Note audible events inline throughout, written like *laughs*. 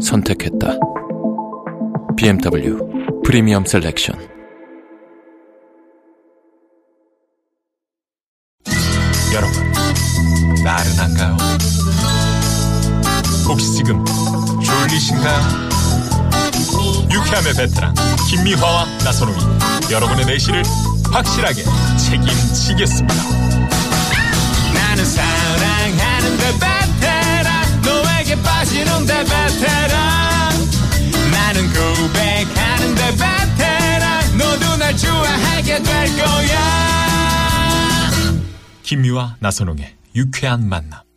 선택했다. BMW Premium Selection. 여러분, 나른한가요? 혹시 지금 졸리신가요? 유쾌함의 베테랑 김미화와 나선홍이 여러분의 내실을 확실하게 책임지겠습니다. 나는 사랑하는데 빠지는데 베테랑 나는 고백하는데 베테랑 너도 날 좋아하게 될 거야. 김미화 나선홍의 유쾌한 만남.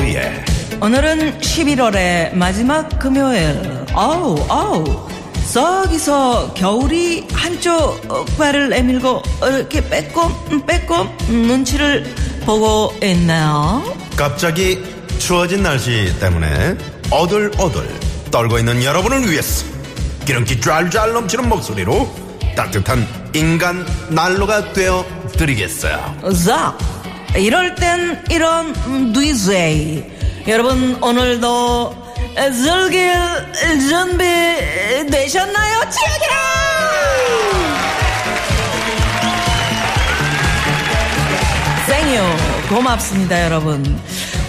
오예. 오늘은 11월의 마지막 금요일. 아우, 아우. 저기서 겨울이 한쪽 발을 내밀고 이렇게 빼꼼, 빼꼼 눈치를 보고 있네요. 갑자기 추워진 날씨 때문에 어들어들 떨고 있는 여러분을 위해서 기름기 쫙쫙 넘치는 목소리로 따뜻한 인간 난로가 되어 드리겠어요. 자, 이럴 땐 이런 뒤제이. 여러분, 오늘도 즐길 준비 되셨나요? 치아기라! 생유 고맙습니다 여러분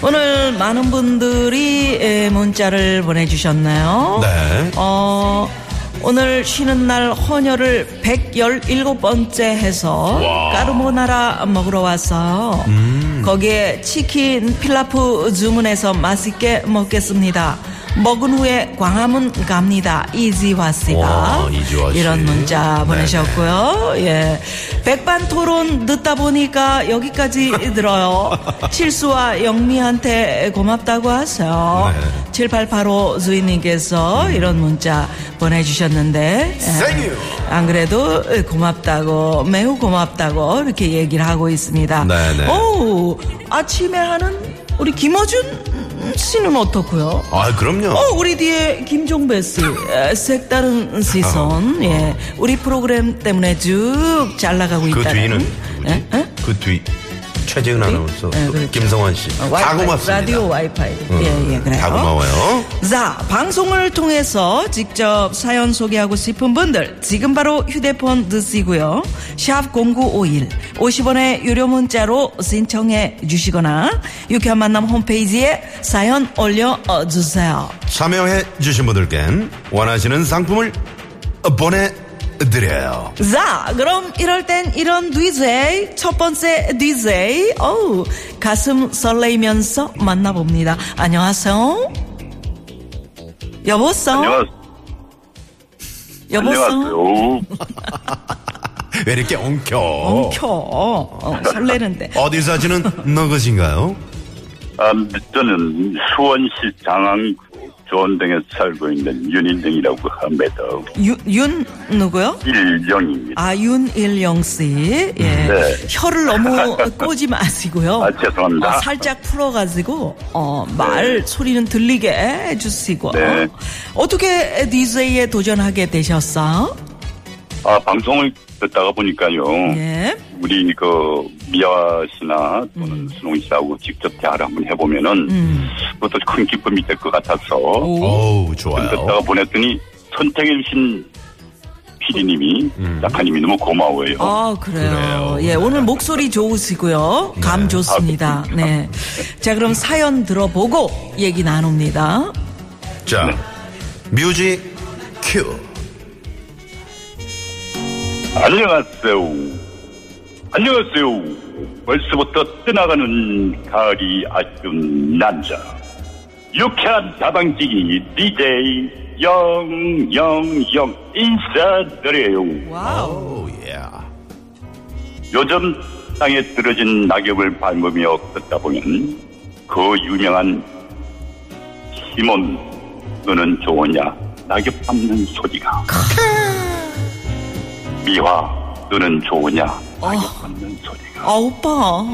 오늘 많은 분들이 에, 문자를 보내주셨나요 네. 어, 오늘 쉬는 날 헌혈을 117번째 해서 까르보나라 먹으러 왔어요. 거기에 치킨 필라프 주문해서 맛있게 먹겠습니다 먹은 후에 광화문 갑니다 이지화 씨가 와, 이지화 씨. 이런 문자 보내셨고요. 예. 백반 토론 듣다 보니까 여기까지 *laughs* 들어요. 칠수와 영미한테 고맙다고 하세요. 네. 7885 주인님께서 이런 문자 보내주셨는데. 예. 안 그래도 고맙다고, 매우 고맙다고 이렇게 얘기를 하고 있습니다. 네 네. 오, 아침에 하는 우리 김어준 씨는 어떻고요? 아, 그럼요. 어, 우리 뒤에 김종배 씨, 에, 색다른 시선, 예, 우리 프로그램 때문에 쭉 잘 나가고 그 있다. 뒤는 예? 예? 그 뒤. 최재은 아나운서, 네, 또 그렇죠. 김성환 씨. 어, 다 와이파이, 고맙습니다. 라디오 와이파이. 응, 예, 예, 그래요. 다 고마워요. 자, 방송을 통해서 직접 사연 소개하고 싶은 분들 지금 바로 휴대폰 드시고요. 샵 0951 50원의 유료 문자로 신청해 주시거나 유쾌한 만남 홈페이지에 사연 올려 주세요. 참여해 주신 분들께 원하시는 상품을 보내 드려요. 자, 그럼 이럴 땐 이런 DJ, 첫 번째 DJ, 어우, 가슴 설레이면서 만나봅니다. 안녕하세요. 여보세요? 안녕하, 여보세요? 안녕하세요. 왜 이렇게 엉켜? 엉켜. 어, 설레는데. *laughs* 어디 사시는 누구신가요? 아, 저는 수원시 장안구 조원동에 살고 있는 윤일등이라고 합니다. 윤, 윤, 누구요? 일영입니다. 아, 윤일영 씨. 예. 네. 혀를 너무 *laughs* 꼬지 마시고요. 아, 죄송합니다. 어, 살짝 풀어가지고, 어, 말 소리는 들리게 해주시고. 네. 어떻게 DJ에 도전하게 되셨어? 아, 방송을 듣다가 보니까요. 예. 우리 그 미아 씨나 또는 순홍 씨하고 직접 대화를 한번 해보면은 음. 그것도 큰 기쁨이 될 것 같아서 오. 어우, 듣다가 좋아요. 보냈더니 선택해주신 PD님이 작가님이 너무 고마워요. 아, 그래요. 그래요. 예, 오늘 목소리 좋으시고요. 감 좋습니다. 아, 네. 자, 그럼 사연 들어보고 얘기 나눕니다. 자, music cue. 안녕하세요. 안녕하세요. 벌써부터 떠나가는 가을이 아쉬운 남자. 유쾌한 다방지기 DJ 영영영 인사드려요. Wow. Oh, yeah. 요즘 땅에 떨어진 낙엽을 밟으며 걷다 보면 그 유명한 시몬 너는 좋으냐 낙엽 밟는 소리가 *laughs* 미화 너는 좋으냐 낙엽 밟는 소리가 아, 오빠.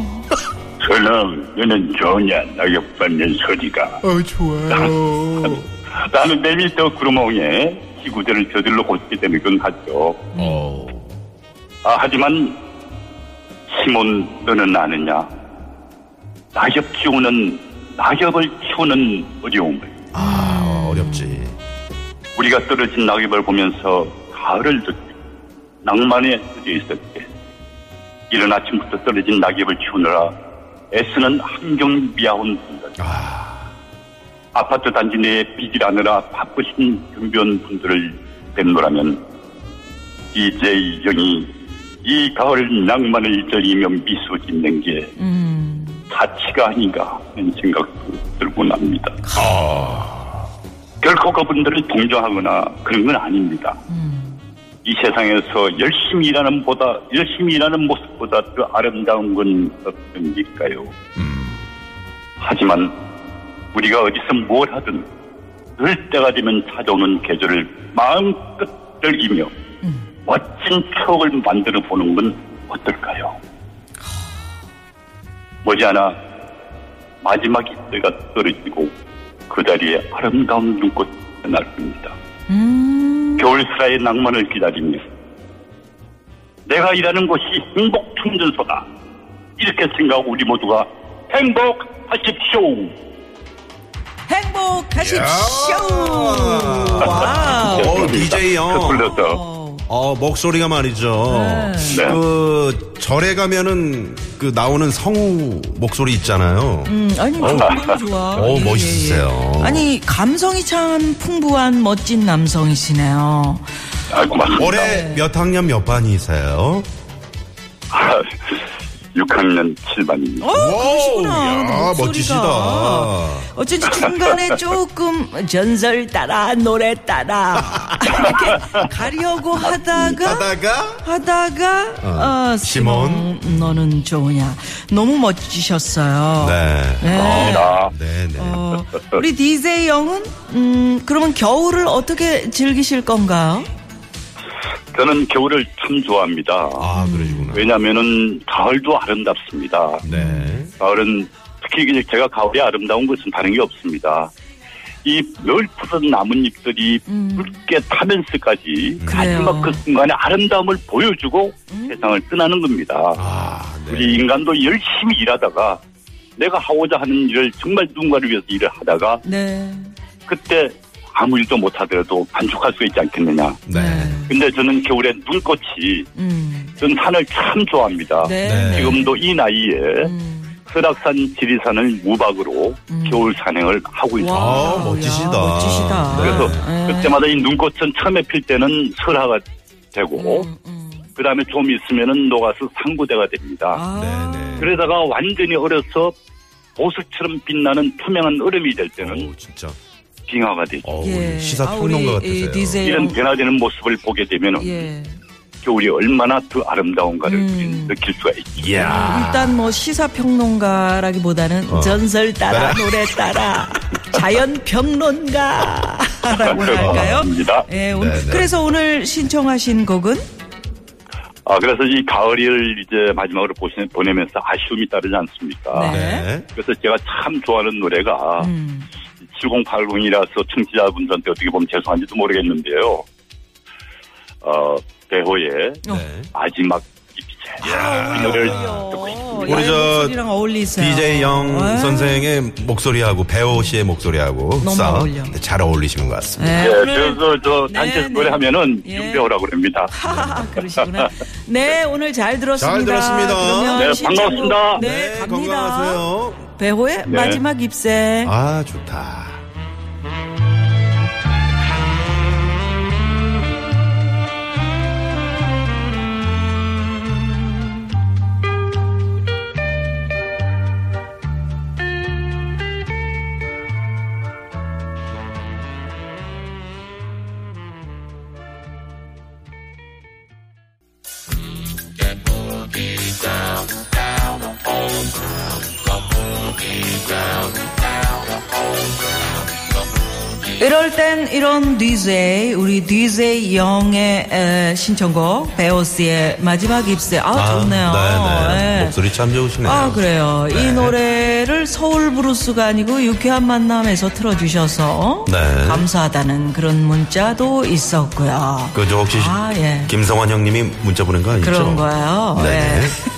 설렁 너는 좋으냐 낙엽 밟는 소리가 어, 좋아요. 나는 내 밑에 구르멍에 지구대를 저질러 고치게 되는 건 하죠 어. 아, 하지만 시몬 너는 아느냐? 낙엽 키우는 낙엽을 키우는 어려움을 아, 어렵지. 우리가 떨어진 낙엽을 보면서 가을을 느끼고 낭만에 있을 때 이른 아침부터 떨어진 낙엽을 키우느라 애쓰는 환경 미아온 분들 아파트 단지 내에 빚이라느라 바쁘신 경비원 분들을 뵙노라면 DJ 영이 이 가을 낭만을 즐기며 미소 짓는 게 음. 가치가 아닌가 하는 생각도 들곤 합니다. 결코 그분들을 동정하거나 그런 건 아닙니다. 이 세상에서 열심히 일하는 보다 열심히 일하는 모습보다 더 아름다운 건 없습니까요? 하지만 우리가 어디서 뭘 하든 늘 때가 되면 찾아오는 계절을 마음껏 즐기며 멋진 추억을 만들어 보는 건 어떨까요? 머지않아 마지막 이때가 떨어지고 그 자리에 아름다운 눈꽃이 날 겁니다. 음. 겨울스라의 낭만을 기다리며 내가 일하는 곳이 행복 충전소다. 이렇게 생각하고 우리 모두가 행복하십시오. 행복하십시오. 와우. 어, DJ 형. 불러서 어. 어, 목소리가 말이죠. 네. 그, 절에 가면은 그 나오는 성우 목소리 있잖아요. 음, 아니, 저 너무 좋아. 어, 멋있으세요. 아니, 감성이 참 풍부한 멋진 남성이시네요. 아. 올해 몇 학년 몇 반이세요? *laughs* 아, 6학년 7반입니다. 어, 그러시구나. 야, 목소리가. 멋지시다. 어쩐지 중간에 *laughs* 조금 전설 따라 노래 따라 이렇게 가려고 하다가 하다가 하다가 어, 어, 시몬. 시몬 너는 좋으냐 너무 멋지셨어요. 네. 네. 아, 네, 네. 어, 우리 DJ 영은 음 그러면 겨울을 어떻게 즐기실 건가요? 저는 겨울을 참 좋아합니다. 아, 그러시구나. 왜냐면은 가을도 아름답습니다. 네. 가을은 특히 제가 가을이 아름다운 것은 다른 게 없습니다. 이늘 푸른 나뭇잎들이 붉게 타면서까지 음. 그래요. 음. 마지막 그 순간에 아름다움을 보여주고 세상을 떠나는 겁니다. 아, 네. 우리 인간도 열심히 일하다가 내가 하고자 하는 일을 정말 누군가를 위해서 일을 하다가 네. 그때 아무 일도 못하더라도 만족할 수 있지 않겠느냐. 네. 근데 저는 겨울에 눈꽃이 음. 전 산을 참 좋아합니다. 네. 네. 지금도 이 나이에 음. 설악산 지리산을 무박으로 겨울 산행을 하고 있습니다. 아, wow, 멋지시다. 야, 멋지시다. 그래서 네. 그때마다 이 눈꽃은 처음에 필 때는 설화가 되고 음, 음. 그 다음에 좀 있으면은 녹아서 상고대가 됩니다. 아. 네, 네. 그러다가 완전히 얼어서 보석처럼 빛나는 투명한 얼음이 될 때는 오, 진짜. 빙하가 되죠. 어, 예. 시사 아, 평론가 같으세요. 이런 영. 변화되는 모습을 보게 되면 예. 겨울이 얼마나 더 아름다운가를 음. 느낄 수가 있죠. 이야. 일단 뭐 시사 평론가라기보다는 어. 전설 따라 노래 따라 자연 평론가라고 할까요? 맞습니다. 예, 오늘 네, 네. 그래서 오늘 신청하신 곡은 아, 그래서 이 가을을 이제 마지막으로 보시, 보내면서 아쉬움이 따르지 않습니까? 네. 네. 그래서 제가 참 좋아하는 노래가 음. 7080이라서 청취자분들한테 어떻게 보면 죄송한지도 모르겠는데요. 어, 배호의 네. 마지막 입체. 이 노래를 듣고 싶습니다. 우리 저 어울리세요. DJ 영 네. 선생의 목소리하고 배호 씨의 목소리하고 너무 싹 어울려. 잘 어울리시는 것 같습니다. 네, 예, 오늘 그래서 저 네, 단체 네. 노래 하면은 예. 윤배호라고 그럽니다. 하하, *laughs* 그러시구나. 네, 오늘 잘 들었습니다. 잘 들었습니다. 네, 반갑습니다. 네, 갑니다. 건강하세요. 배호의 네. 마지막 입새. 아, 좋다. 이럴 땐 이런 DJ 우리 DJ 영의 에, 신청곡 베오스의 마지막 입새 아, 좋네요. 네네. 예. 목소리 참 좋으시네요. 아 그래요. 네. 이 노래를 서울 브루스가 아니고 유쾌한 만남에서 틀어주셔서 네. 감사하다는 그런 문자도 있었고요. 그저 혹시 아, 예. 김성환 형님이 문자 보낸 거 아니죠? 그런 거예요. 네. 예. 네. *laughs*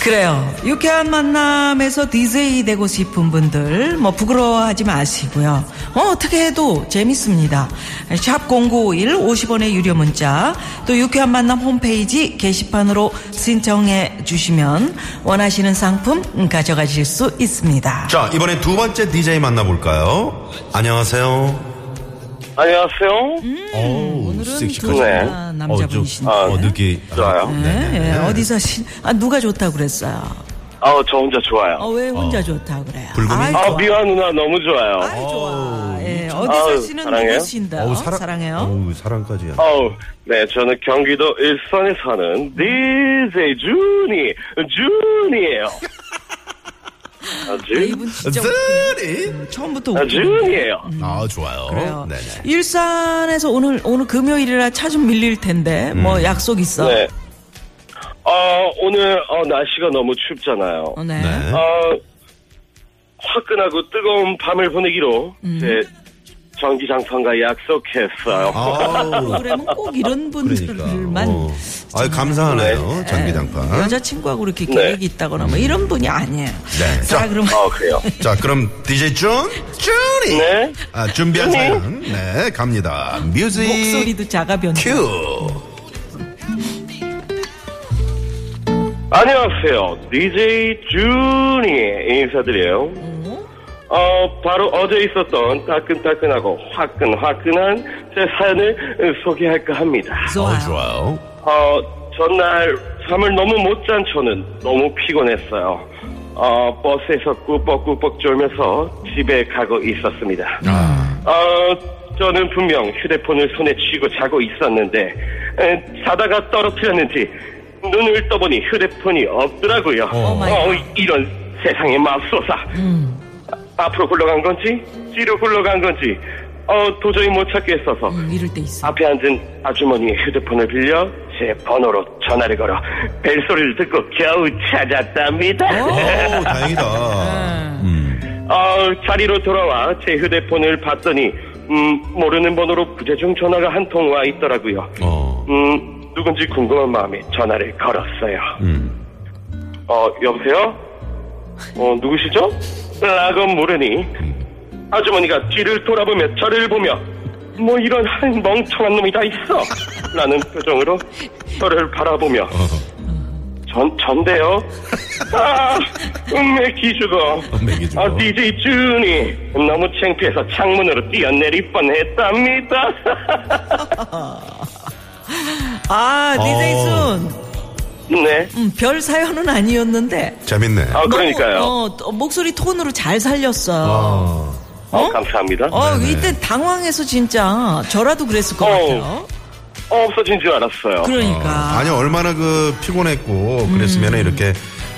그래요. 유쾌한 만남에서 DJ 되고 싶은 분들 뭐 부끄러워하지 마시고요. 어, 어떻게 해도 재밌습니다. 샵0951 50원의 유료 문자 또 유쾌한 만남 홈페이지 게시판으로 신청해 주시면 원하시는 상품 가져가실 수 있습니다. 자, 이번에 두 번째 DJ 만나볼까요? 안녕하세요. 안녕하세요. 어우, 오늘은. 두 네. 분 남자분이신데. 아, 어, 느끼. 좋아요. 네, 예. 어디서 신, 아, 누가 좋다고 그랬어요? 아, 저 혼자 좋아요. 어, 왜 혼자 좋다고 그래요? 불금이? 아이, 아, 좋아. 미화 누나 너무 좋아요. 아이, 좋아. 예, 어디서 아유, 씨는 사랑해요? 누구신가요? 어우, 사랑, 사랑해요? 어우, 사랑까지. 어우, 네, 저는 경기도 일산에 사는 DJ 준이, 준이에요. 아, 아, 준? 이분 진짜 쓰리. 웃기네. 처음부터 아, 웃기네. 준이에요. 아, 좋아요. 그래요. 네네. 일산에서 오늘 오늘 금요일이라 차 좀 밀릴 텐데 음. 뭐 약속 있어? 네. 어, 오늘, 어, 날씨가 너무 춥잖아요. 어, 네. 네. 어, 화끈하고 뜨거운 밤을 보내기로 음. 제 전기장판과 약속했어요. 아우. 프로그램은 꼭 이런 분들만 어. 아유, 감사하네요. 전기장판. 여자친구하고 이렇게 네. 계획이 있다거나 뭐 이런 분이 아니에요. 네. 자, 자, 그럼 어, 그래요. *laughs* 자, 그럼 DJ 준? 준이. 네. 아, 준비한 준이. 사연. 네, 갑니다. 뮤직. 목소리도 작아 변. 큐. 안녕하세요. DJ 준이 인사드려요. 어, 바로 어제 있었던 따끈따끈하고 화끈화끈한 제 사연을 소개할까 합니다. 좋아요. 어, 좋아요. 어, 전날 잠을 너무 못 잔 저는 너무 피곤했어요. 어, 버스에서 꾸벅꾸벅 졸면서 집에 가고 있었습니다. 어, 저는 분명 휴대폰을 손에 쥐고 자고 있었는데, 에, 자다가 떨어뜨렸는지, 눈을 떠보니 휴대폰이 없더라고요. 어, 갓. 이런 세상의 맙소사. 아, 앞으로 굴러간 건지, 뒤로 굴러간 건지, 어, 도저히 못 찾겠어서, 음, 이럴 때 있어. 앞에 앉은 아주머니의 휴대폰을 빌려 제 번호로 전화를 걸어 벨소리를 듣고 겨우 찾았답니다. 오, 다행이다. 음. 어, 자리로 돌아와 제 휴대폰을 봤더니 음, 모르는 번호로 부재중 전화가 한 통 와 있더라고요. 어. 음, 누군지 궁금한 마음에 전화를 걸었어요. 음. 어, 여보세요? 어, 누구시죠? 라고 물으니 아주머니가 뒤를 돌아보며 저를 보며 뭐 이런 한 멍청한 놈이 다 있어 *laughs* 라는 표정으로 저를 바라보며 전, 전데요? *laughs* 아, 음메 기죽어. 음메 기죽어. 아, DJ 준이 너무 창피해서 창문으로 뛰어내릴 뻔했답니다. *laughs* 아, DJ 어. 순. 네. 음, 별 사연은 아니었는데. 재밌네. 아, 그러니까요. 너무, 어, 또 목소리 톤으로 잘 살렸어요. 어. 어, 감사합니다. 어, 네네. 이때 당황해서 진짜 저라도 그랬을 것 어. 같아요. 어, 없어진 줄 알았어요. 그러니까. 아니, 얼마나 그 피곤했고, 그랬으면 이렇게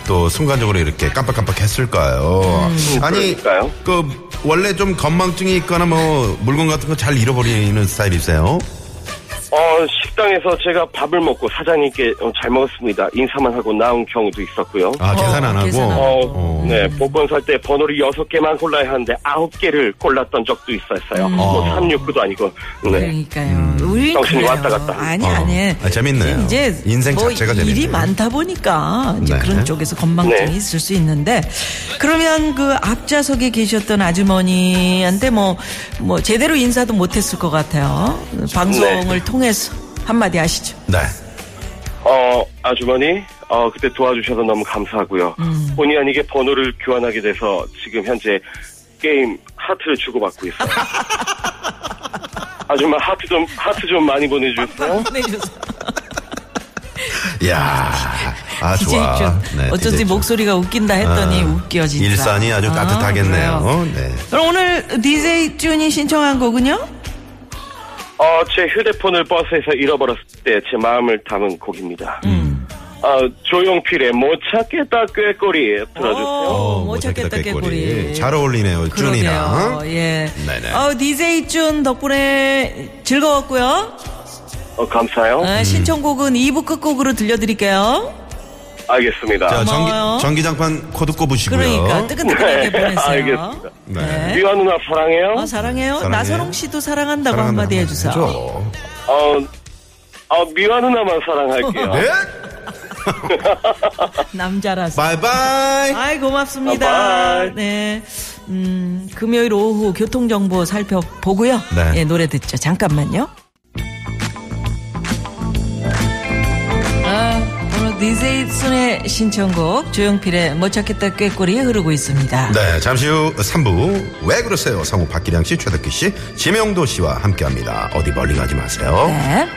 또 순간적으로 이렇게 깜빡깜빡 했을까요? 아니, 그러니까요. 그, 원래 좀 건망증이 있거나 뭐, 물건 같은 거 잘 잃어버리는 스타일이세요? 어, 식당에서 제가 밥을 먹고 사장님께 어, 잘 먹었습니다. 인사만 하고 나온 경우도 있었고요. 아, 계산 안 하고? 계산 안 하고. 어, 어. 네, 복권 살 때 번호를 여섯 개만 골라야 하는데 아홉 개를 골랐던 적도 있었어요. 뭐 369도 아니고. 네. 그러니까요. 우리 정신이. 왔다 갔다. 아니 어. 아니. 아, 재밌네요. 이제 인생 뭐 자체가 일이 재밌네요. 많다 보니까 이제 네. 그런 쪽에서 건망증이 네. 있을 수 있는데 그러면 그 앞좌석에 계셨던 아주머니한테 뭐 뭐 제대로 인사도 못했을 것 같아요. 방송을 네. 통해서 한마디 하시죠. 네. 어, 아주머니, 어, 그때 도와주셔서 너무 감사하고요. 본의 아니게 번호를 교환하게 돼서 지금 현재 게임 하트를 주고받고 있어요. *laughs* 아줌마 하트 좀, 하트 좀 많이 보내주세요. *laughs* 보내주세요. 이야, 아, *laughs* 좋아. 준. 네, 어쩐지 DJ 준. 목소리가 웃긴다 했더니 아, 웃겨 진짜. 일산이 아주 아, 따뜻하겠네요. 그래요. 네. 그럼 오늘 DJ 준이 신청한 곡은요? 어, 제 휴대폰을 버스에서 잃어버렸을 때 제 마음을 담은 곡입니다. 아, 조용필의 못 찾겠다 꾀꼬리 들어주세요. 어, 못 찾겠다 깨꼬리. 잘 어울리네요, 준이랑. 그러게요. 예. 네네. 어, DJ 준 덕분에 즐거웠고요. 어, 감사해요. 어, 신청곡은 2부 끝곡으로 들려드릴게요. 알겠습니다. 자, 전기, 고마워요. 전기장판 코드 꼽으시고요. 그러니까 뜨끈뜨끈하게 네, 보내세요. 알겠습니다. 네. 미화 누나 사랑해요. 어, 사랑해요. 사랑해. 나선홍 씨도 사랑한다고 사랑한다 한마디 해주세요. 해줘. 어, 어, 미화 누나만 사랑할게요. 네? *laughs* 남자라서. 바이바이. 아이 고맙습니다. 바이바이. 네. 음, 금요일 오후 교통 정보 살펴보고요. 네. 예, 노래 듣죠. 잠깐만요. 순의 신청곡 조용필의 못 찾겠다 꾀꼬리 흐르고 있습니다. 네, 잠시 후 3부. 왜 그러세요? 성우 박기량 씨, 최덕기 씨, 지명도 씨와 함께 합니다. 어디 멀리 가지 마세요. 네.